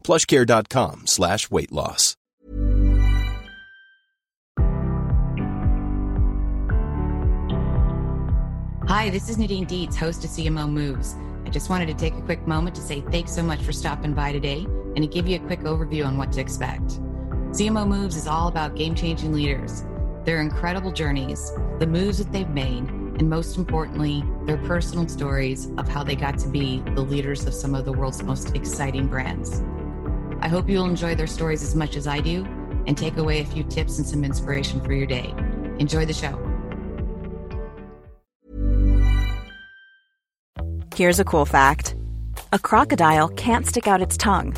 plushcare.com slash weight loss. Hi, this is Nadine Dietz, host of CMO Moves. I just wanted to take a quick moment to say thanks so much for stopping by today and to give you a quick overview on what to expect. CMO Moves is all about game changing leaders, their incredible journeys, the moves that they've made, and most importantly, their personal stories of how they got to be the leaders of some of the world's most exciting brands. I hope you'll enjoy their stories as much as I do and take away a few tips and some inspiration for your day. Enjoy the show. Here's a cool fact a crocodile can't stick out its tongue.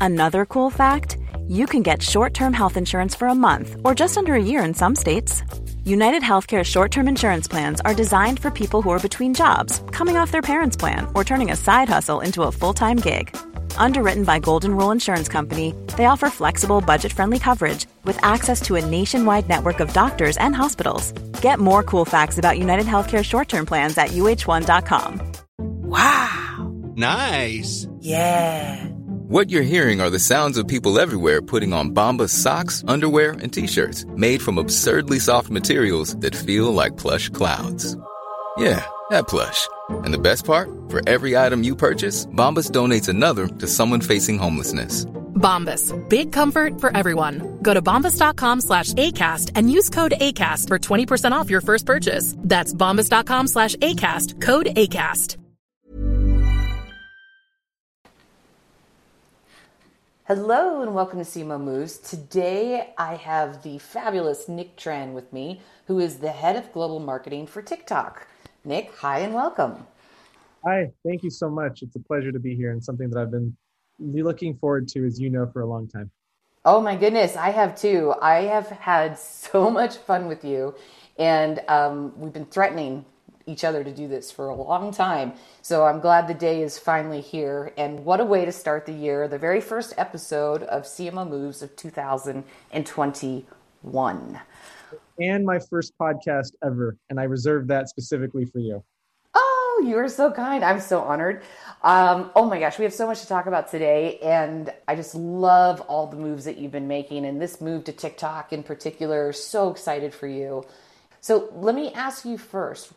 Another cool fact you can get short term health insurance for a month or just under a year in some states. United Healthcare short term insurance plans are designed for people who are between jobs, coming off their parents' plan, or turning a side hustle into a full time gig. Underwritten by Golden Rule Insurance Company, they offer flexible, budget friendly coverage with access to a nationwide network of doctors and hospitals. Get more cool facts about United Healthcare short term plans at uh1.com. Wow. Nice. Yeah. What you're hearing are the sounds of people everywhere putting on Bombas socks, underwear, and t-shirts made from absurdly soft materials that feel like plush clouds. Yeah, that plush. And the best part? For every item you purchase, Bombas donates another to someone facing homelessness. Bombas. Big comfort for everyone. Go to bombas.com slash ACAST and use code ACAST for 20% off your first purchase. That's bombas.com slash ACAST. Code ACAST. Hello and welcome to CMO Moves. Today I have the fabulous Nick Tran with me, who is the head of global marketing for TikTok. Nick, hi and welcome. Hi, thank you so much. It's a pleasure to be here and something that I've been looking forward to, as you know, for a long time. Oh my goodness, I have too. I have had so much fun with you, and um, we've been threatening each other to do this for a long time. So I'm glad the day is finally here. And what a way to start the year! The very first episode of CMO Moves of 2021. And my first podcast ever. And I reserved that specifically for you. Oh, you are so kind. I'm so honored. Um, oh my gosh, we have so much to talk about today. And I just love all the moves that you've been making. And this move to TikTok in particular, so excited for you. So let me ask you first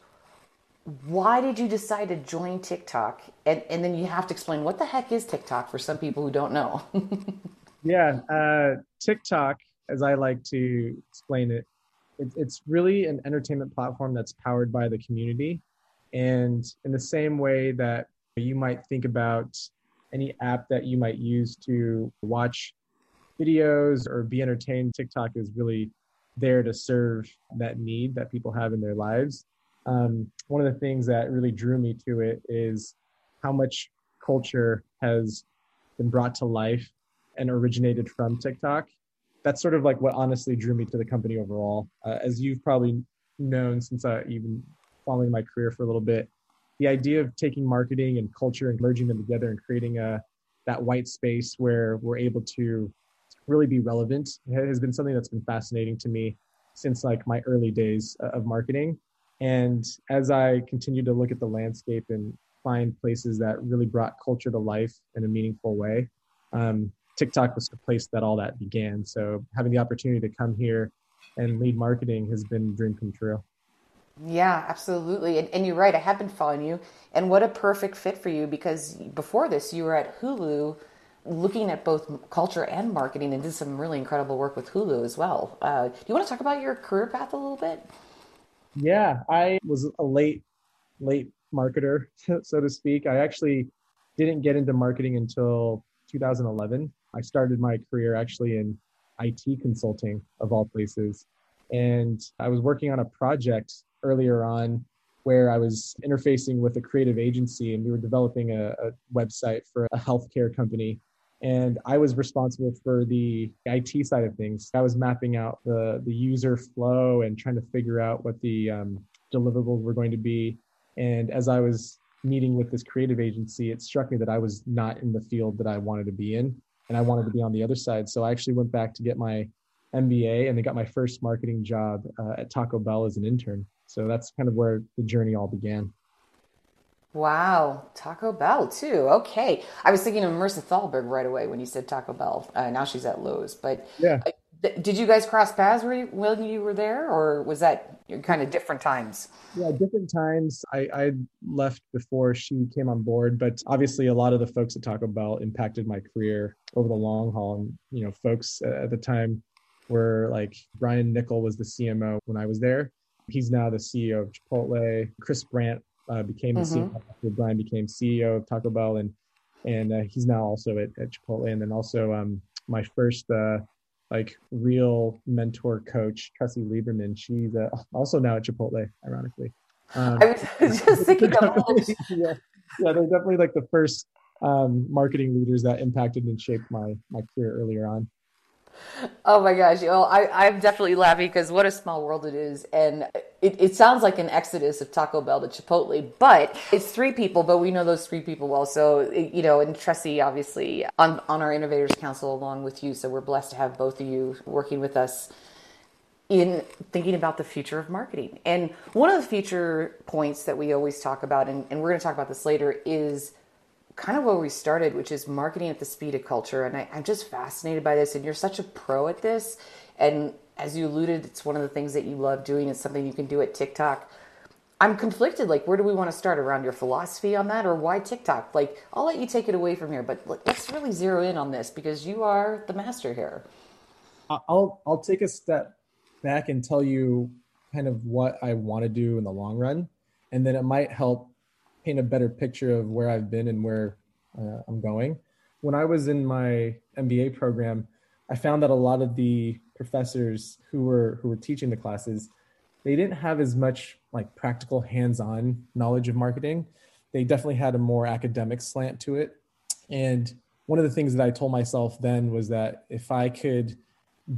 why did you decide to join TikTok? And, and then you have to explain what the heck is TikTok for some people who don't know. yeah, uh, TikTok, as I like to explain it, it, it's really an entertainment platform that's powered by the community. And in the same way that you might think about any app that you might use to watch videos or be entertained, TikTok is really there to serve that need that people have in their lives um, one of the things that really drew me to it is how much culture has been brought to life and originated from TikTok. That's sort of like what honestly drew me to the company overall. Uh, as you've probably known since I even following my career for a little bit, the idea of taking marketing and culture and merging them together and creating a that white space where we're able to really be relevant has been something that's been fascinating to me since like my early days of marketing and as I continued to look at the landscape and find places that really brought culture to life in a meaningful way, um, TikTok was the place that all that began. So having the opportunity to come here and lead marketing has been a dream come true. Yeah, absolutely. And, and, you're right. I have been following you. And what a perfect fit for you because before this, you were at Hulu looking at both culture and marketing and did some really incredible work with Hulu as well. Uh, do you want to talk about your career path a little bit? Yeah, I was a late, late marketer, so to speak. I actually didn't get into marketing until 2011. I started my career actually in IT consulting, of all places. And I was working on a project earlier on where I was interfacing with a creative agency and we were developing a, a website for a healthcare company. And I was responsible for the IT side of things. I was mapping out the, the user flow and trying to figure out what the um, deliverables were going to be. And as I was meeting with this creative agency, it struck me that I was not in the field that I wanted to be in. And I wanted to be on the other side. So I actually went back to get my MBA and then got my first marketing job uh, at Taco Bell as an intern. So that's kind of where the journey all began. Wow, Taco Bell too. Okay, I was thinking of Marisa Thalberg right away when you said Taco Bell. Uh, now she's at Lowe's, but yeah. Did you guys cross paths when you were there, or was that kind of different times? Yeah, different times. I, I left before she came on board, but obviously a lot of the folks at Taco Bell impacted my career over the long haul. And you know, folks at the time were like Brian Niccol was the CMO when I was there. He's now the CEO of Chipotle. Chris Brandt uh, became mm-hmm. the CMO after Brian became CEO of Taco Bell, and and uh, he's now also at, at Chipotle. And then also um, my first uh, like real mentor coach, Tressie Lieberman. She's uh, also now at Chipotle, ironically. Um, I was just thinking of yeah, yeah, they're definitely like the first um, marketing leaders that impacted and shaped my my career earlier on. Oh my gosh. Well, I, I'm definitely laughing because what a small world it is. And it, it sounds like an exodus of Taco Bell to Chipotle, but it's three people, but we know those three people well. So, you know, and Tressie, obviously, on, on our Innovators Council along with you. So we're blessed to have both of you working with us in thinking about the future of marketing. And one of the future points that we always talk about, and, and we're going to talk about this later, is kind of where we started, which is marketing at the speed of culture. And I, am just fascinated by this. And you're such a pro at this. And as you alluded, it's one of the things that you love doing. It's something you can do at TikTok. I'm conflicted. Like, where do we want to start around your philosophy on that, or why TikTok? Like, I'll let you take it away from here, but let's really zero in on this because you are the master here. I'll I'll take a step back and tell you kind of what I want to do in the long run, and then it might help paint a better picture of where I've been and where uh, I'm going. When I was in my MBA program, I found that a lot of the professors who were who were teaching the classes, they didn't have as much like practical hands-on knowledge of marketing. They definitely had a more academic slant to it. And one of the things that I told myself then was that if I could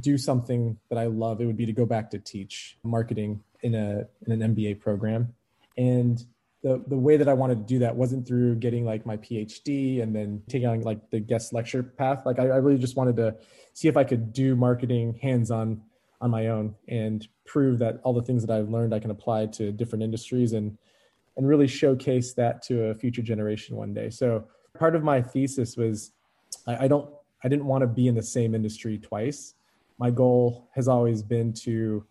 do something that I love, it would be to go back to teach marketing in a in an MBA program. And the the way that I wanted to do that wasn't through getting like my PhD and then taking on like the guest lecture path. Like I, I really just wanted to see if I could do marketing hands on on my own and prove that all the things that I've learned I can apply to different industries and and really showcase that to a future generation one day. So part of my thesis was I, I don't I didn't want to be in the same industry twice. My goal has always been to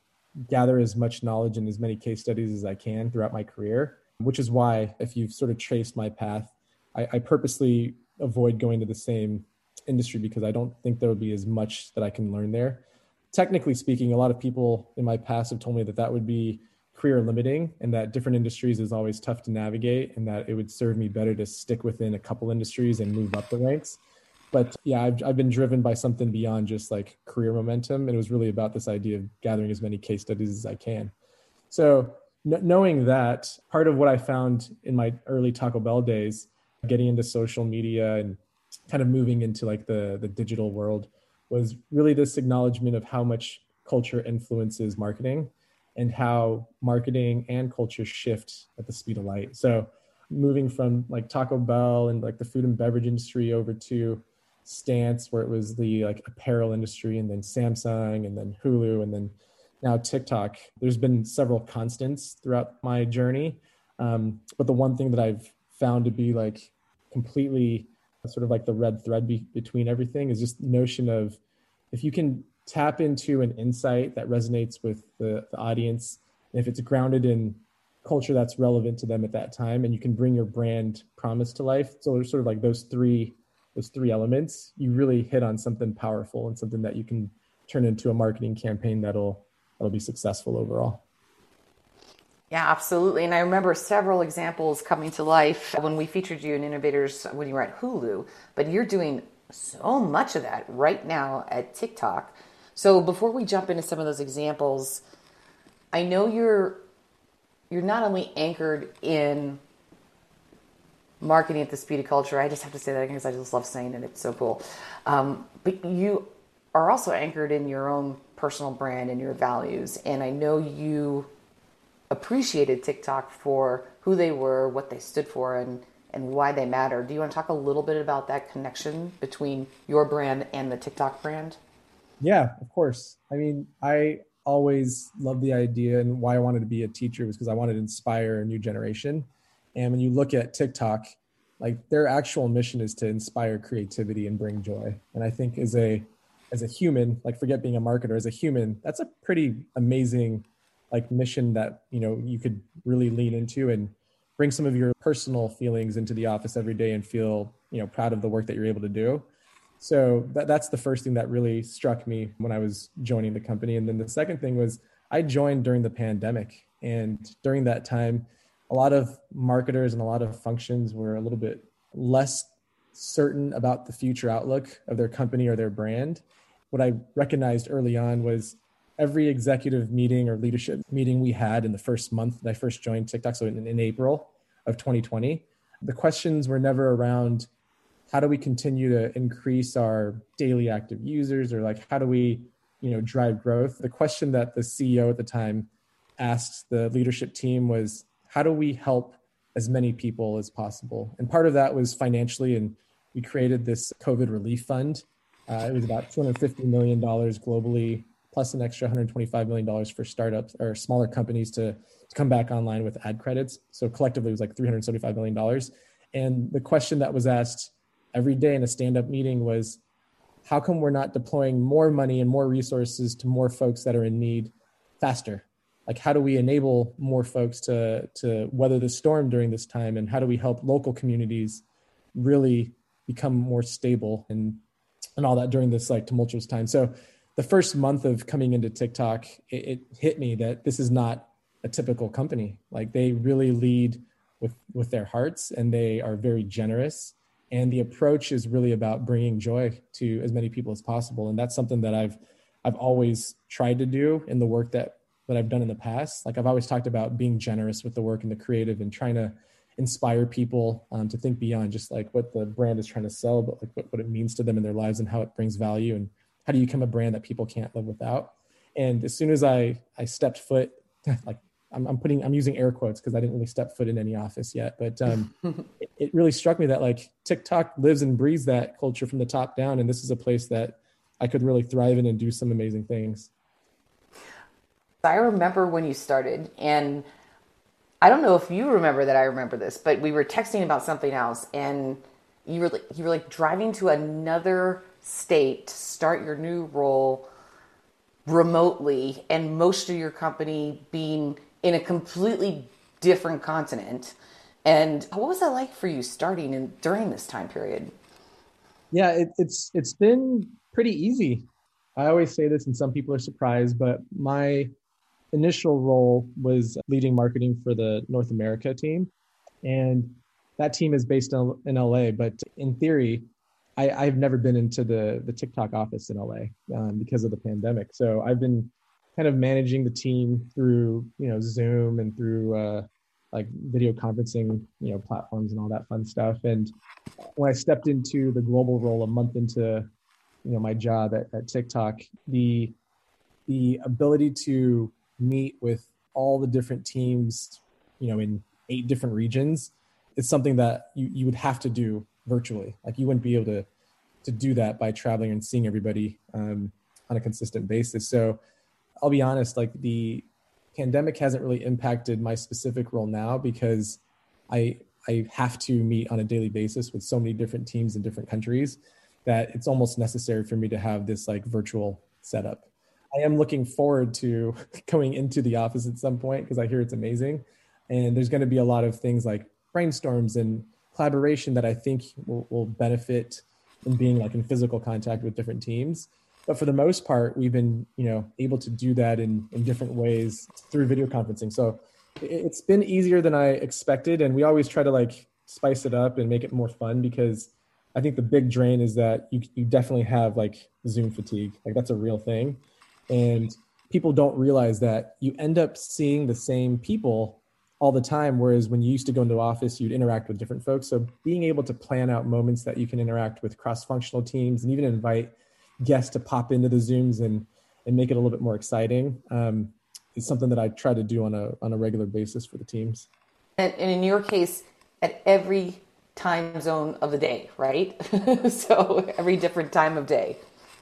gather as much knowledge and as many case studies as I can throughout my career which is why, if you've sort of traced my path, I, I purposely avoid going to the same industry because I don't think there would be as much that I can learn there. Technically speaking, a lot of people in my past have told me that that would be career limiting and that different industries is always tough to navigate and that it would serve me better to stick within a couple industries and move up the ranks. But yeah, I've, I've been driven by something beyond just like career momentum. And it was really about this idea of gathering as many case studies as I can. So knowing that part of what i found in my early taco bell days getting into social media and kind of moving into like the the digital world was really this acknowledgement of how much culture influences marketing and how marketing and culture shift at the speed of light. So moving from like taco bell and like the food and beverage industry over to stance where it was the like apparel industry and then samsung and then hulu and then now TikTok, there's been several constants throughout my journey. Um, but the one thing that I've found to be like completely sort of like the red thread be- between everything is just notion of if you can tap into an insight that resonates with the, the audience, and if it's grounded in culture that's relevant to them at that time, and you can bring your brand promise to life. So there's sort of like those three those three elements, you really hit on something powerful and something that you can turn into a marketing campaign that'll that'll be successful overall. Yeah, absolutely. And I remember several examples coming to life when we featured you in Innovators when you were at Hulu. But you're doing so much of that right now at TikTok. So before we jump into some of those examples, I know you're you're not only anchored in marketing at the speed of culture. I just have to say that because I just love saying it. It's so cool. Um, but you are also anchored in your own personal brand and your values. And I know you appreciated TikTok for who they were, what they stood for, and and why they matter. Do you want to talk a little bit about that connection between your brand and the TikTok brand? Yeah, of course. I mean, I always loved the idea and why I wanted to be a teacher was because I wanted to inspire a new generation. And when you look at TikTok, like their actual mission is to inspire creativity and bring joy. And I think as a as a human, like forget being a marketer, as a human, that's a pretty amazing like mission that you know you could really lean into and bring some of your personal feelings into the office every day and feel you know proud of the work that you're able to do. So that, that's the first thing that really struck me when i was joining the company. And then the second thing was i joined during the pandemic. And during that time a lot of marketers and a lot of functions were a little bit less certain about the future outlook of their company or their brand. What i recognized early on was every executive meeting or leadership meeting we had in the first month that I first joined TikTok, so in, in April of 2020, the questions were never around how do we continue to increase our daily active users or like how do we you know drive growth? The question that the ceo at the time asked the leadership team was how do we help as many people as possible and part of that was financially and we created this covid relief fund uh, it was about 250 million dollars globally plus an extra $125 million for startups or smaller companies to, to come back online with ad credits. So collectively, it was like $375 million. And the question that was asked every day in a stand up meeting was how come we're not deploying more money and more resources to more folks that are in need faster? Like, how do we enable more folks to, to weather the storm during this time? And how do we help local communities really become more stable and, and all that during this like tumultuous time? So, the first month of coming into TikTok, it, it, hit me that this is not a typical company. Like they really lead with with their hearts, and they are very generous. And the approach is really about bringing joy to as many people as possible. And that's something that I've I've always tried to do in the work that that I've done in the past. Like I've always talked about being generous with the work and the creative, and trying to inspire people um, to think beyond just like what the brand is trying to sell, but like what, what it means to them in their lives and how it brings value and how do you become a brand that people can't live without? And as soon as I I stepped foot, like I'm, I'm putting I'm using air quotes because I didn't really step foot in any office yet, but um, it, it really struck me that like TikTok lives and breathes that culture from the top down, and this is a place that I could really thrive in and do some amazing things. I remember when you started, and I don't know if you remember that I remember this, but we were texting about something else, and you were you were like driving to another state to start your new role remotely and most of your company being in a completely different continent. And what was that like for you starting in, during this time period? Yeah, it, it's it's been pretty easy. I always say this, and some people are surprised, but my initial role was leading marketing for the North America team, and that team is based in, LA. But in theory, I, I've never been into the the TikTok office in LA um, because of the pandemic. So I've been kind of managing the team through you know Zoom and through uh, like video conferencing you know platforms and all that fun stuff. And when I stepped into the global role a month into you know my job at, at TikTok, the the ability to meet with all the different teams, you know, in eight different regions, it's something that you, you would have to do virtually. Like you wouldn't be able to to do that by traveling and seeing everybody um, on a consistent basis. So I'll be honest, like the pandemic hasn't really impacted my specific role now because I I have to meet on a daily basis with so many different teams in different countries that it's almost necessary for me to have this like virtual setup. I am looking forward to going into the office at some point because I hear it's amazing. And there's going to be a lot of things like brainstorms and collaboration that I think will, will benefit and being like in physical contact with different teams. But for the most part, we've been, you know, able to do that in, in different ways through video conferencing. So it's been easier than I expected. And we always try to like spice it up and make it more fun because I think the big drain is that you, you definitely have like Zoom fatigue. Like that's a real thing. And people don't realize that you end up seeing the same people all the time. Whereas when you used to go into office, you'd interact with different folks. So being able to plan out moments that you can interact with cross-functional teams and even invite guests to pop into the Zooms and and make it a little bit more exciting um, is something that I try to do on a on a regular basis for the teams. And, and in your case, at every time zone of the day, right? so every different time of day.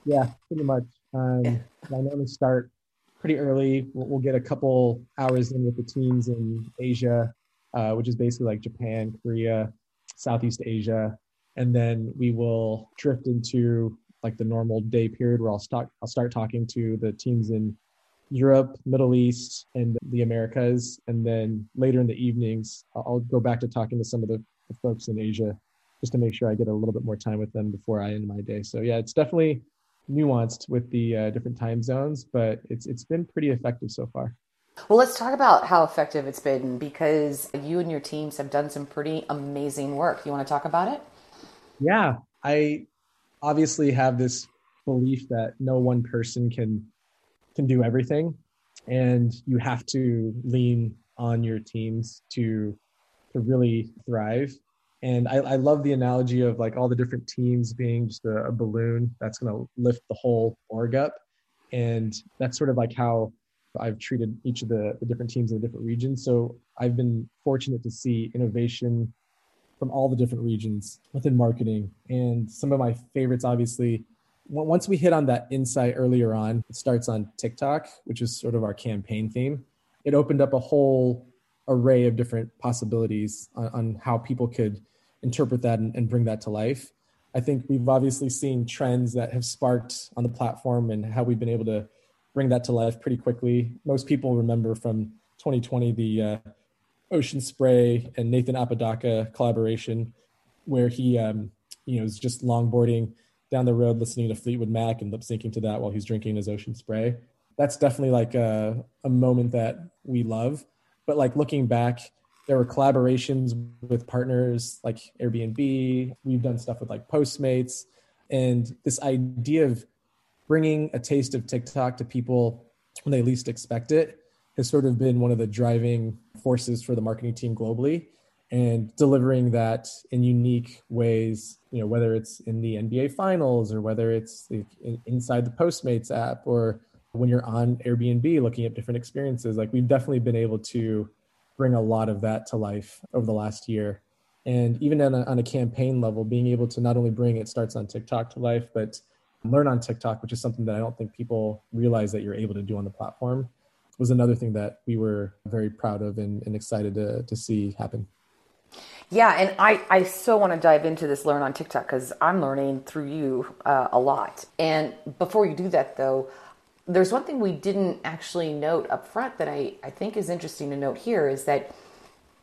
Yeah, pretty much. Um, yeah. I normally start pretty early. We'll, we'll, get a couple hours in with the teams in Asia, uh, which is basically like Japan, Korea, Southeast Asia, and then we will drift into like the normal day period where I'll start I'll start talking to the teams in Europe, Middle East, and the Americas, and then later in the evenings I'll go back to talking to some of the, the folks in Asia just to make sure I get a little bit more time with them before I end my day. So yeah, it's definitely nuanced with the uh, different time zones, but it's it's been pretty effective so far. Well, let's talk about how effective it's been because you and your teams have done some pretty amazing work. You want to talk about it? Yeah, I obviously have this belief that no one person can can do everything and you have to lean on your teams to to really thrive and I, I love the analogy of like all the different teams being just a, a balloon that's going to lift the whole org up and that's sort of like how i've treated each of the, the different teams in the different regions so i've been fortunate to see innovation from all the different regions within marketing. And some of my favorites, obviously, once we hit on that insight earlier on, it starts on TikTok, which is sort of our campaign theme. It opened up a whole array of different possibilities on, on how people could interpret that and, and bring that to life. I think we've obviously seen trends that have sparked on the platform and how we've been able to bring that to life pretty quickly. Most people remember from 2020 the uh, Ocean Spray and Nathan Apodaca collaboration, where he, um, you know, is just longboarding down the road, listening to Fleetwood Mac and lip syncing to that while he's drinking his Ocean Spray. That's definitely like a, a moment that we love. But like looking back, there were collaborations with partners like Airbnb. We've done stuff with like Postmates, and this idea of bringing a taste of TikTok to people when they least expect it has sort of been one of the driving forces for the marketing team globally and delivering that in unique ways you know whether it's in the nba finals or whether it's inside the postmates app or when you're on airbnb looking at different experiences like we've definitely been able to bring a lot of that to life over the last year and even on a, on a campaign level being able to not only bring it starts on tiktok to life but learn on tiktok which is something that i don't think people realize that you're able to do on the platform was another thing that we were very proud of and, and excited to, to see happen. Yeah, and I, I so want to dive into this learn on TikTok because I'm learning through you uh, a lot. And before you do that, though, there's one thing we didn't actually note up front that I, I think is interesting to note here is that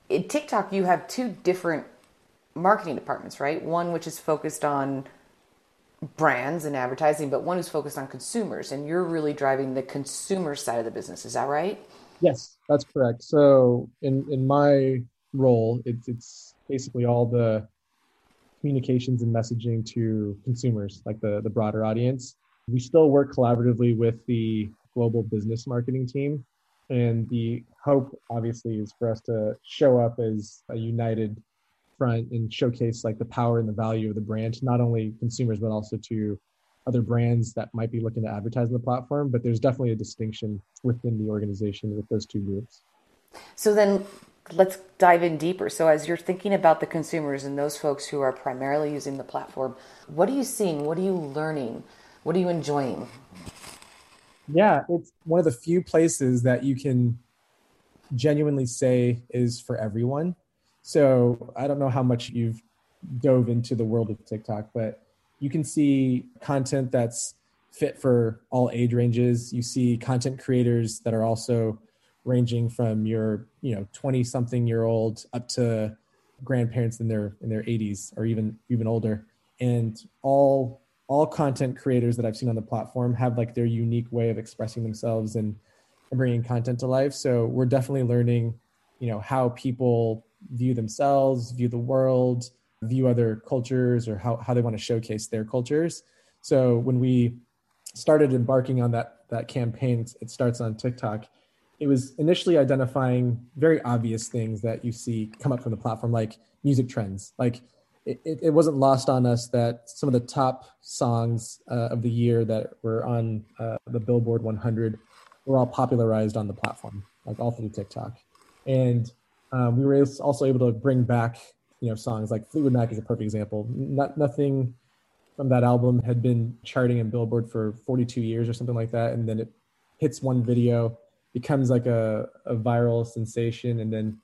TikTok, you have two different marketing departments, right? One which is focused on brands and advertising, but one is focused on consumers, and you're really driving the consumer side of the business. Is that right? Yes, that's correct. So in in my role, it's it's basically all the communications and messaging to consumers, like the the broader audience. We still work collaboratively with the global business marketing team, and the hope, obviously, is for us to show up as a united front and showcase like the power and the value of the brand not only consumers but also to other brands that might be looking to advertise on the platform. But there's definitely a distinction within the organization with those two groups. So then let's dive in deeper. So as you're thinking about the consumers and those folks who are primarily using the platform what are you seeing? What are you learning what are you enjoying yeah it's one of the few places that you can genuinely say is for everyone so I don't know how much you've dove into the world of TikTok, but you can see content that's fit for all age ranges. You see content creators that are also ranging from your, you know, 20 something year old up to grandparents in their in their 80s or even even older. and all all content creators that I've seen on the platform have like their unique way of expressing themselves and, and bringing content to life. So we're definitely learning, you know, how people view themselves, view the world, view other cultures, or how, how they want to showcase their cultures. So when we started embarking on that that campaign, it starts on TikTok. It was initially identifying very obvious things that you see come up from the platform, like music trends, like it, it, wasn't lost on us that some of the top songs uh, of the year that were on uh, the Billboard 100 were all popularized on the platform, like all through TikTok. And um, we were also able to bring back, you know, songs like Fleetwood Mac is a perfect example. Not nothing from that album had been charting in Billboard for 42 years or something like that, and then it hits one video, becomes like a, a viral sensation, and then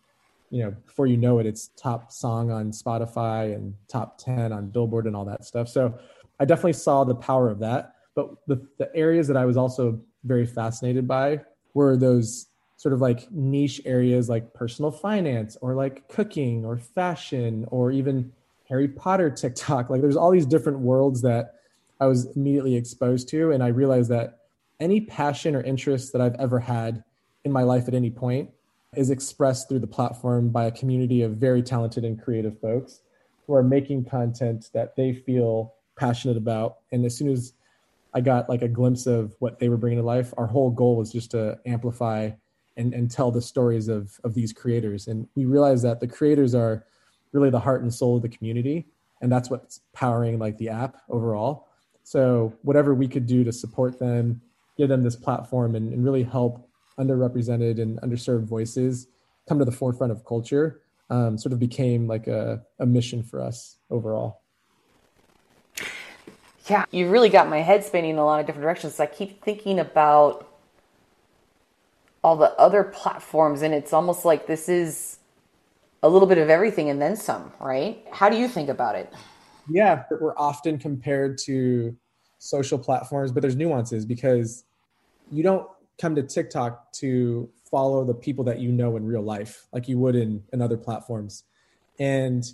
you know, before you know it, it's top song on Spotify and top 10 on Billboard and all that stuff. So I definitely saw the power of that. But the, the areas that I was also very fascinated by were those sort of like niche areas like personal finance or like cooking or fashion or even Harry Potter TikTok. Like there's all these different worlds that I was immediately exposed to. And I realized that any passion or interest that I've ever had in my life at any point is expressed through the platform by a community of very talented and creative folks who are making content that they feel passionate about. And as soon as I got like a glimpse of what they were bringing to life, our whole goal was just to amplify and, and tell the stories of, of these creators. And we realized that the creators are really the heart and soul of the community. And that's what's powering like the app overall. So whatever we could do to support them, give them this platform and, and really help underrepresented and underserved voices come to the forefront of culture um, sort of became like a, a mission for us overall. Yeah, you really got my head spinning in a lot of different directions. I keep thinking about all the other platforms, and it's almost like this is a little bit of everything and then some, right? How do you think about it? Yeah, we're often compared to social platforms, but there's nuances because you don't come to TikTok to follow the people that you know in real life, like you would in, in other platforms. And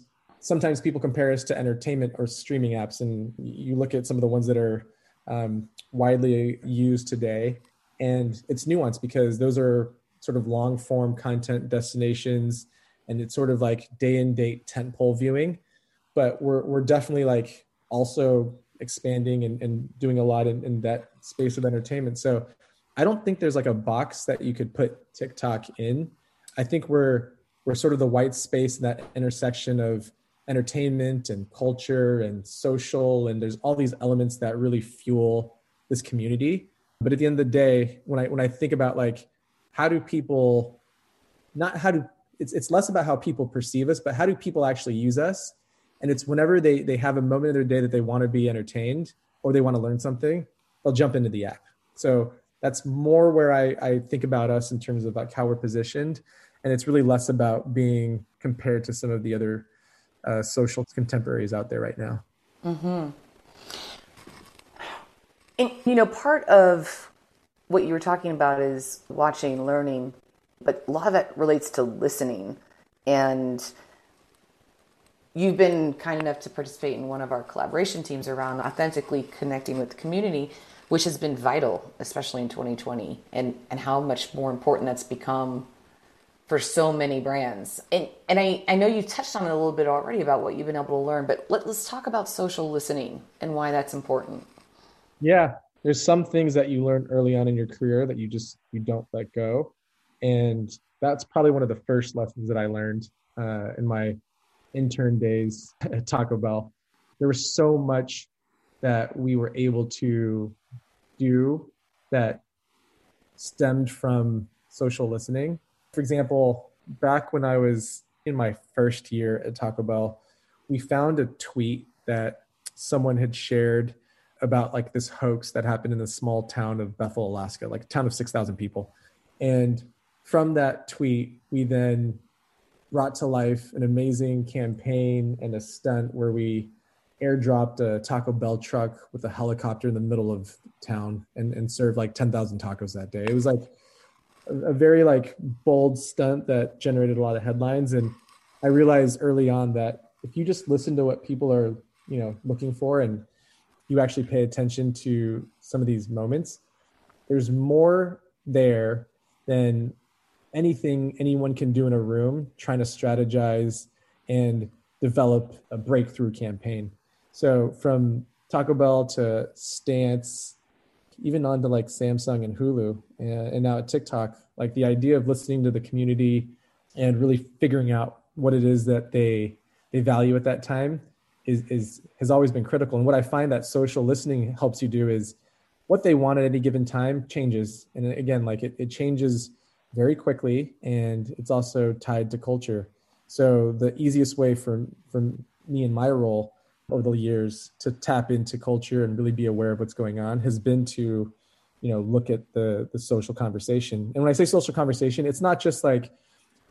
sometimes people compare us to entertainment or streaming apps, and you look at some of the ones that are um, widely used today, and it's nuanced because those are sort of long form content destinations, and it's sort of like day and date tentpole viewing. But we're we're definitely like also expanding and, and doing a lot in, in that space of entertainment. So I don't think there's like a box that you could put TikTok in. I think we're we're sort of the white space in that intersection of entertainment and culture and social and there's all these elements that really fuel this community. But at the end of the day, when I when I think about like how do people not how do it's it's less about how people perceive us, but how do people actually use us? And it's whenever they they have a moment in their day that they want to be entertained or they want to learn something, they'll jump into the app. So that's more where I, I think about us in terms of like how we're positioned. And it's really less about being compared to some of the other uh, social contemporaries out there right now. Mm-hmm. and you know part of what you were talking about is watching learning but a lot of that relates to listening. And you've been kind enough to participate in one of our collaboration teams around authentically connecting with the community which has been vital, especially in 2020, and, and how much more important that's become for so many brands. And, and I, I know you touched on it a little bit already about what you've been able to learn, but let, let's talk about social listening and why that's important. Yeah, there's some things that you learn early on in your career that you just you don't let go, and that's probably one of the first lessons that I learned uh, in my intern days at Taco Bell. There was so much that we were able to do that stemmed from social listening. For example, back when I was in my first year at Taco Bell, we found a tweet that someone had shared about like this hoax that happened in the small town of Bethel, Alaska, like a town of 6,000 people. And from that tweet, we then brought to life an amazing campaign and a stunt where we airdropped a Taco Bell truck with a helicopter in the middle of town and, and served like 10,000 tacos that day. It was like a, a, very like bold stunt that generated a lot of headlines. And I realized early on that if you just listen to what people are, you know looking for and you actually pay attention to some of these moments there's more there than anything anyone can do in a room trying to strategize and develop a breakthrough campaign so from taco bell to stance even on to like samsung and hulu and, and now at tiktok like the idea of listening to the community and really figuring out what it is that they they value at that time is is has always been critical. And what I find that social listening helps you do is what they want at any given time changes. And again, like it, it changes very quickly and it's also tied to culture. So the easiest way for for me in my role over the years to tap into culture and really be aware of what's going on has been to you know look at the the social conversation. And when i say social conversation it's not just like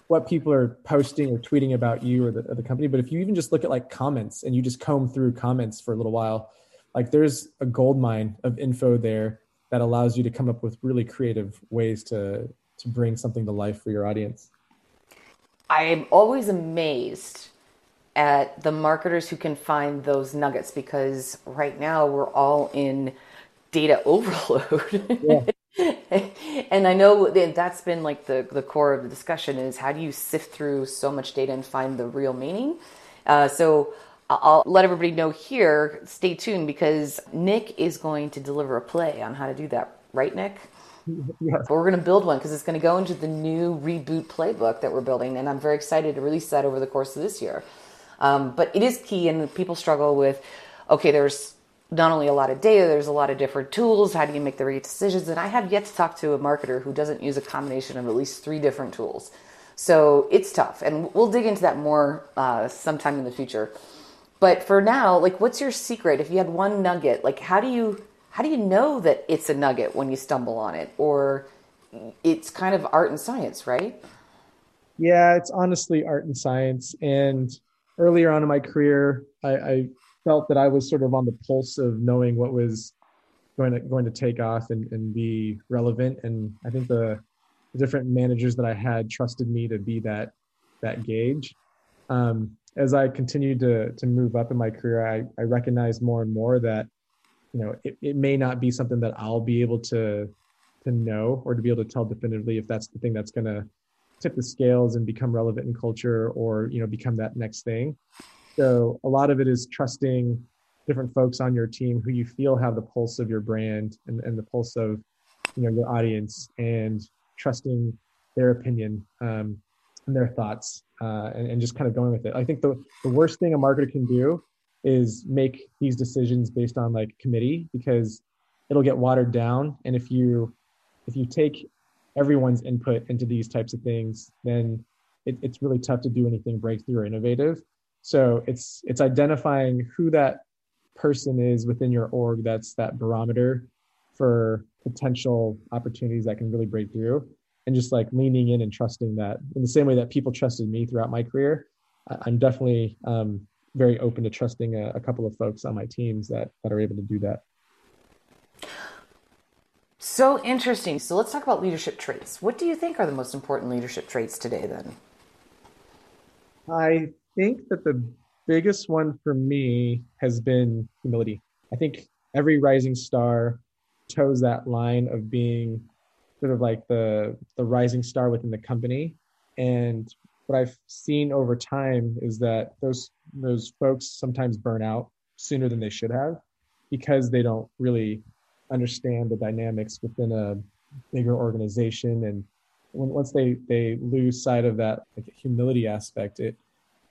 what people are posting or tweeting about you or the, or the company but if you even just look at like comments and you just comb through comments for a little while like there's a gold mine of info there that allows you to come up with really creative ways to to bring something to life for your audience. I'm always amazed at the marketers who can find those nuggets because right now we're all in data overload yeah. and I know that's been like the, the core of the discussion is how do you sift through so much data and find the real meaning? Uh, so I'll let everybody know here, stay tuned because Nick is going to deliver a play on how to do that. Right, Nick? Yes. We're going to build one because it's going to go into the new reboot playbook that we're building. And I'm very excited to release that over the course of this year. Um, but it is key, and people struggle with okay, there's not only a lot of data, there's a lot of different tools. How do you make the right decisions? And I have yet to talk to a marketer who doesn't use a combination of at least three different tools. So it's tough, and we'll dig into that more uh, sometime in the future. But for now, like, what's your secret? If you had one nugget, like, how do you how do you know that it's a nugget when you stumble on it, or it's kind of art and science, right? Yeah, it's honestly art and science. And earlier on in my career, I, I felt that I was sort of on the pulse of knowing what was going to going to take off and, and be relevant. And I think the, the different managers that I had trusted me to be that that gauge. Um, as I continued to to move up in my career, I, I recognized more and more that you know it, it may not be something that I'll be able to to know or to be able to tell definitively if that's the thing that's going to tip the scales and become relevant in culture or you know become that next thing so a lot of it is trusting different folks on your team who you feel have the pulse of your brand and, and the pulse of you know your audience and trusting their opinion um, and their thoughts uh, and, and just kind of going with it. I think the, the worst thing a marketer can do is make these decisions based on like committee because it'll get watered down. And if you if you take everyone's input into these types of things, then it, it's really tough to do anything breakthrough or innovative. So it's it's identifying who that person is within your org that's that barometer for potential opportunities that can really break through and just like leaning in and trusting that in the same way that people trusted me throughout my career i'm definitely um, very open to trusting a, a couple of folks on my teams that that are able to do that so interesting so let's talk about leadership traits what do you think are the most important leadership traits today then i think that the biggest one for me has been humility. I think every rising star toes that line of being sort of like the the rising star within the company. And what I've seen over time is that those those folks sometimes burn out sooner than they should have because they don't really understand the dynamics within a bigger organization and when, once they they lose sight of that like humility aspect it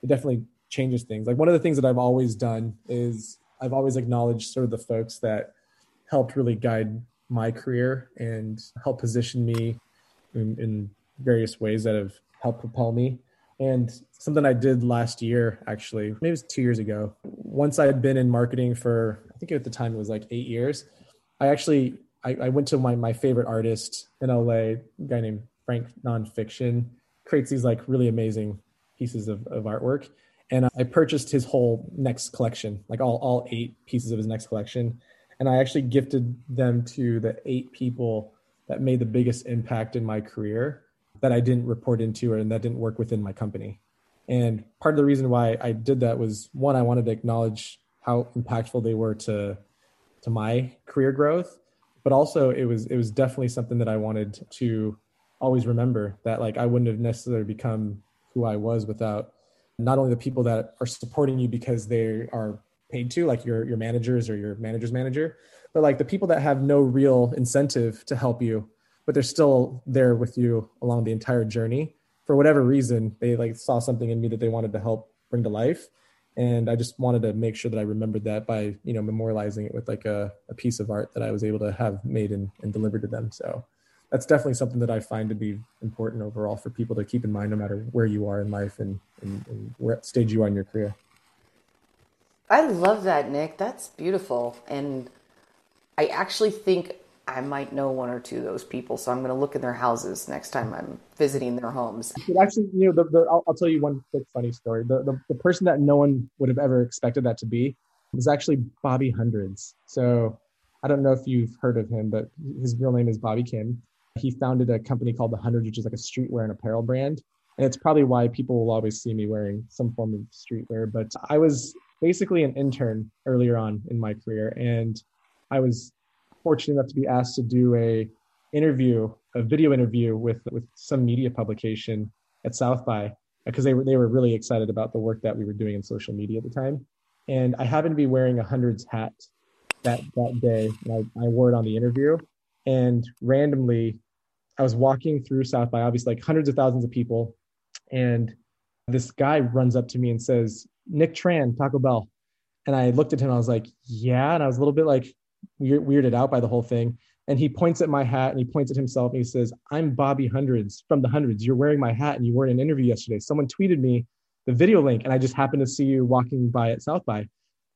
it definitely changes things. Like one of the things that I've always done is I've always acknowledged sort of the folks that helped really guide my career and help position me in, in various ways that have helped propel me. And something I did last year, actually, maybe it was two years ago. Once I had been in marketing for, I think at the time it was like eight years, I actually I, I went to my my favorite artist in LA, a guy named Frank Nonfiction, creates these like really amazing pieces of, of artwork. And I purchased his whole next collection, like all, all eight pieces of his next collection. And I actually gifted them to the eight people that made the biggest impact in my career that I didn't report into and that didn't work within my company. And part of the reason why I did that was one, I wanted to acknowledge how impactful they were to to my career growth. But also it was it was definitely something that I wanted to always remember that like I wouldn't have necessarily become who I was without not only the people that are supporting you because they are paid to, like your your managers or your manager's manager, but like the people that have no real incentive to help you, but they're still there with you along the entire journey. For whatever reason, they like saw something in me that they wanted to help bring to life. And I just wanted to make sure that I remembered that by, you know, memorializing it with like a, a piece of art that I was able to have made and, and delivered to them. So that's definitely something that I find to be important overall for people to keep in mind, no matter where you are in life and, and, and what stage you are in your career. I love that, Nick. That's beautiful. And I actually think I might know one or two of those people. So I'm going to look in their houses next time I'm visiting their homes. actually, you know, the, the, I'll, I'll, tell you one quick funny story. The, the, the person that no one would have ever expected that to be was actually Bobby Hundreds. So I don't know if you've heard of him, but his real name is Bobby Kim. He founded a company called The Hundreds, which is like a streetwear and apparel brand. And it's probably why people will always see me wearing some form of streetwear. But I was basically an intern earlier on in my career, and I was fortunate enough to be asked to do a interview, a video interview with with some media publication at South by because they were they were really excited about the work that we were doing in social media at the time. And I happened to be wearing a hundreds hat that that day, and I, I wore it on the interview. And randomly, I was walking through South by, obviously like hundreds of thousands of people, and this guy runs up to me and says, "Nick Tran, Taco Bell." And I looked at him. I was like, "Yeah," and I was a little bit like, weird, weirded out by the whole thing. And he points at my hat and he points at himself and he says, I'm Bobby Hundreds from the Hundreds. You're wearing my hat and you were in an interview yesterday. Someone tweeted me the video link and I just happened to see you walking by at South by.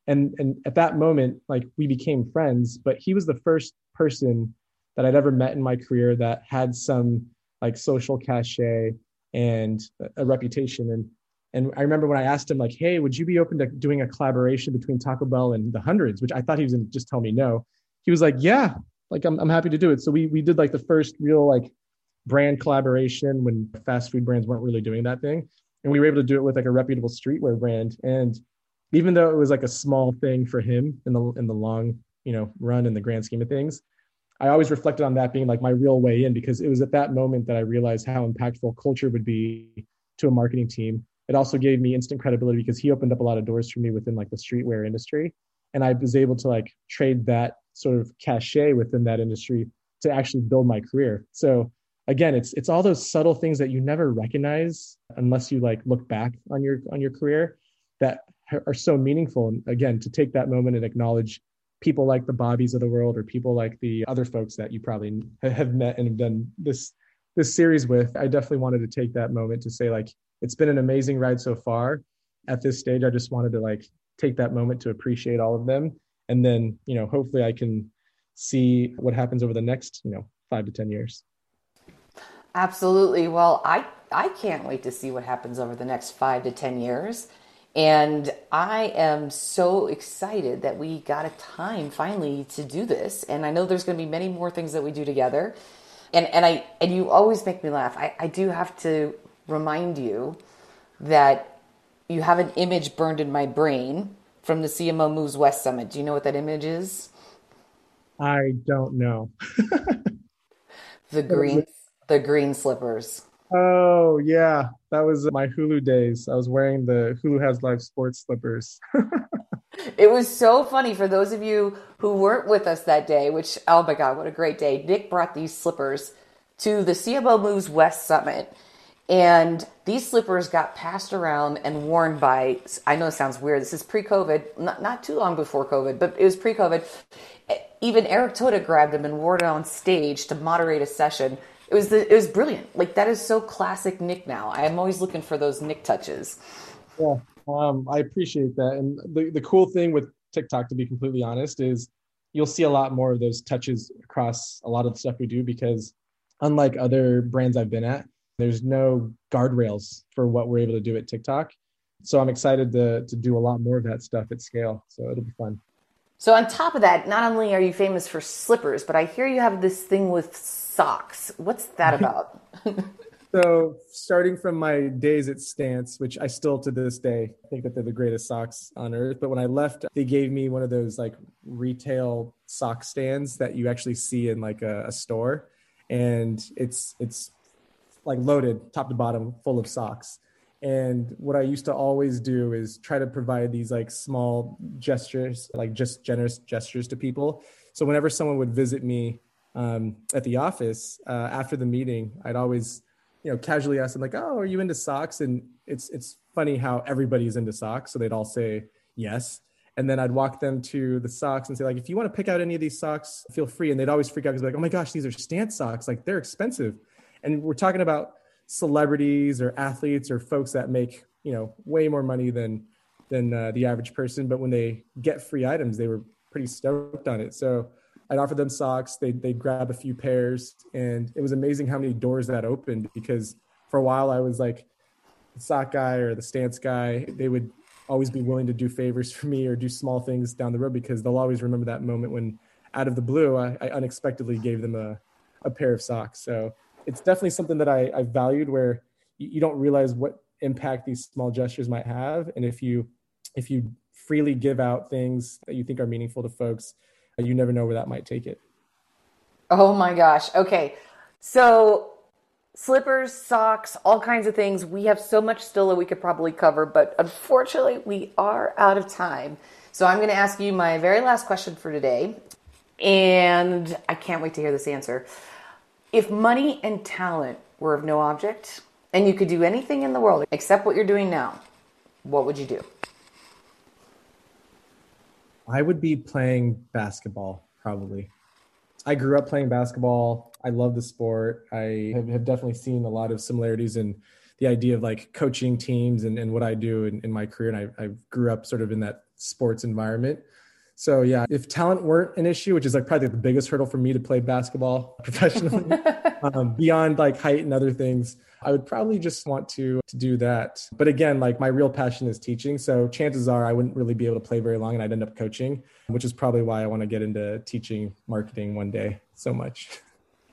And, and at that moment, like we became friends, but he was the first person that I'd ever met in my career that had some like social cachet and a reputation. And and I remember when I asked him, like, hey, would you be open to doing a collaboration between Taco Bell and the hundreds, which I thought he was going to just tell me no. He was like, yeah, like I'm, I'm happy to do it. So we, we did like the first real like brand collaboration when fast food brands weren't really doing that thing. And we were able to do it with like a reputable streetwear brand. And even though it was like a small thing for him in the, in the long, you know, run in the grand scheme of things, I always reflected on that being like my real way in because it was at that moment that I realized how impactful culture would be to a marketing team it also gave me instant credibility because he opened up a lot of doors for me within like the streetwear industry. And i was able to like trade that sort of cachet within that industry to actually build my career. So again it's it's all those subtle things that you never recognize unless you like look back on your on your career that are so meaningful. And again to take that moment and acknowledge people like the bobbies of the world or people like the other folks that you probably have met and have done this this series with i definitely wanted to take that moment to say like it's been an amazing ride so far. At this stage, I just wanted to like take that moment to appreciate all of them. And then, you know, hopefully I can see what happens over the next, you know, five to 10 years. Absolutely. Well, I, I can't wait to see what happens over the next five to 10 years. And I am so excited that we got a time finally to do this. And I know there's going to be many more things that we do together. And, and I, and you always make me laugh. I, I do have to remind you that you have an image burned in my brain from the CMO Moves West Summit. Do you know what that image is? I don't know. the green the green slippers. Oh yeah, that was my Hulu days. I was wearing the Hulu Has Live sports slippers. it was so funny for those of you who weren't with us that day, which oh my god, what a great day. Nick brought these slippers to the CMO Moves West Summit and these slippers got passed around and worn by, I know it sounds weird. This is pre COVID, not, not too long before COVID, but it was pre COVID. Even Eric Toda grabbed them and wore it on stage to moderate a session. It was, the, it was brilliant. Like, that is so classic Nick now. I am always looking for those Nick touches. Yeah, um, I appreciate that. And the, the cool thing with TikTok, to be completely honest, is you'll see a lot more of those touches across a lot of the stuff we do because unlike other brands I've been at, there's no guardrails for what we're able to do at TikTok. So I'm excited to to do a lot more of that stuff at scale. So it'll be fun. So on top of that, not only are you famous for slippers, but I hear you have this thing with socks. What's that about? So starting from my days at Stance, which I still to this day think that they're the greatest socks on earth. But when I left, they gave me one of those like retail sock stands that you actually see in like a, a store, and it's it's like loaded top to bottom full of socks. And what I used to always do is try to provide these like small gestures, like just generous gestures to people. So whenever someone would visit me um, at the office uh, after the meeting, I'd always you know, casually ask them like, "Oh, are you into socks?" And it's it's funny how everybody's into socks, so they'd all say yes. And then I'd walk them to the socks and say like, "If you want to pick out any of these socks, feel free." And they'd always freak out because like, "Oh my gosh, these are stance socks! Like they're expensive." And we're talking about celebrities or athletes or folks that make you know way more money than than uh, the average person, but when they get free items, they were pretty stoked on it. So I'd offer them socks. They'd, they'd grab a few pairs. And it was amazing how many doors that opened because for a while I was like the sock guy or the stance guy. They would always be willing to do favors for me or do small things down the road because they'll always remember that moment when out of the blue, I, I unexpectedly gave them a, a pair of socks. So it's definitely something that I, I valued where you, don't realize what impact these small gestures might have. And if you, if you freely give out things that you think are meaningful to folks, you never know where that might take it. Oh my gosh. Okay. So slippers, socks, all kinds of things. We have so much still that we could probably cover, but unfortunately, we are out of time. So I'm going to ask you my very last question for today. And I can't wait to hear this answer. If money and talent were of no object, and you could do anything in the world except what you're doing now, what would you do? I would be playing basketball probably. I grew up playing basketball. I love the sport. I have, definitely seen a lot of similarities in the idea of like coaching teams and, and what I do in, in my career. And I, I grew up sort of in that sports environment. So yeah, if talent weren't an issue, which is like probably the biggest hurdle for me to play basketball professionally, um, beyond like height and other things, I would probably just want to to do that. But again, like my real passion is teaching, so chances are I wouldn't really be able to play very long, and I'd end up coaching, which is probably why I want to get into teaching marketing one day so much.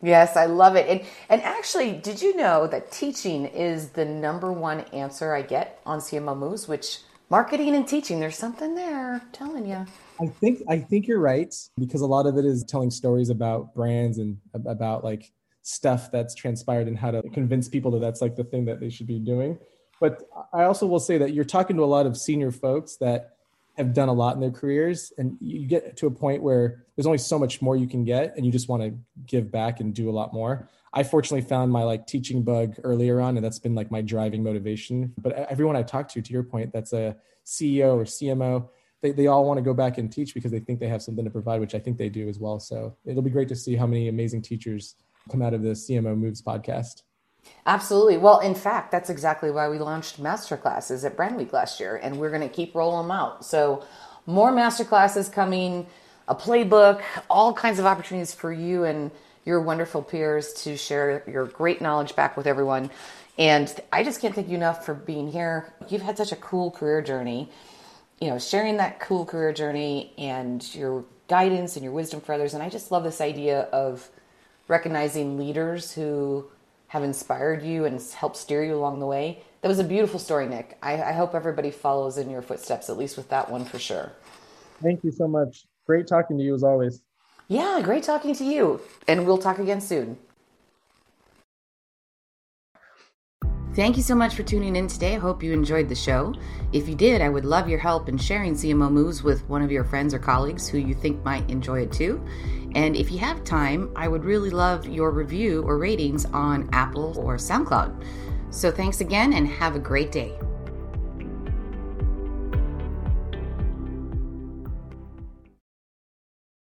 Yes, I love it. And and actually, did you know that teaching is the number one answer I get on CMO Moves, which marketing and teaching, there's something there, I'm telling you. I think I think you're right because a lot of it is telling stories about brands and about like stuff that's transpired and how to convince people that that's like the thing that they should be doing. But I also will say that you're talking to a lot of senior folks that have done a lot in their careers and you get to a point where there's only so much more you can get and you just want to give back and do a lot more. I fortunately found my like teaching bug earlier on and that's been like my driving motivation. But everyone I talk to to your point that's a CEO or CMO they, they all want to go back and teach because they think they have something to provide, which I think they do as well. So it'll be great to see how many amazing teachers come out of the CMO Moves podcast. Absolutely. Well, in fact, that's exactly why we launched master classes at Brand Week last year, and we're going to keep rolling them out. So, more master classes coming, a playbook, all kinds of opportunities for you and your wonderful peers to share your great knowledge back with everyone. And I just can't thank you enough for being here. You've had such a cool career journey you know, sharing that cool career journey and your guidance and your wisdom for others. And I just love this idea of recognizing leaders who have inspired you and helped steer you along the way. That was a beautiful story, Nick. I, I hope everybody follows in your footsteps, at least with that one for sure. Thank you so much. Great talking to you as always. Yeah, great talking to you. And we'll talk again soon. Thank you so much for tuning in today. I hope you enjoyed the show. If you did, I would love your help in sharing CMO Moves with one of your friends or colleagues who you think might enjoy it too. And if you have time, I would really love your review or ratings on Apple or SoundCloud. So thanks again and have a great day.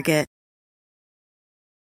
Target.